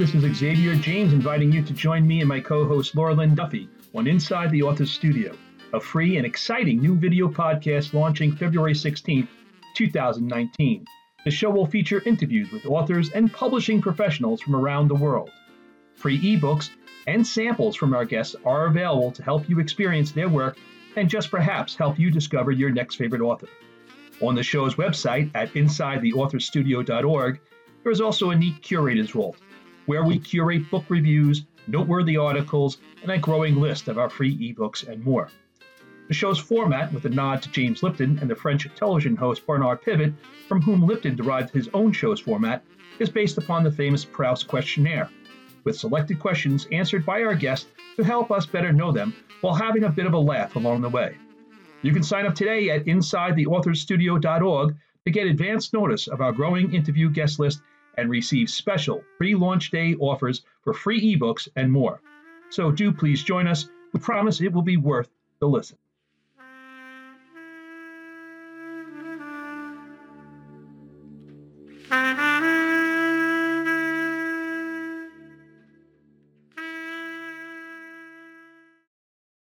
this is Xavier James inviting you to join me and my co host Laura Lynne Duffy on Inside the Author's Studio, a free and exciting new video podcast launching February 16th, 2019. The show will feature interviews with authors and publishing professionals from around the world. Free ebooks and samples from our guests are available to help you experience their work and just perhaps help you discover your next favorite author. On the show's website at InsideTheAuthorStudio.org, there is also a neat curator's vault, where we curate book reviews, noteworthy articles, and a growing list of our free ebooks and more. The show's format, with a nod to James Lipton and the French television host Bernard Pivot, from whom Lipton derived his own show's format, is based upon the famous Proust questionnaire, with selected questions answered by our guests to help us better know them while having a bit of a laugh along the way. You can sign up today at InsideTheAuthorStudio.org to get advance notice of our growing interview guest list and receive special pre launch day offers for free ebooks and more. So do please join us. We promise it will be worth the listen. You.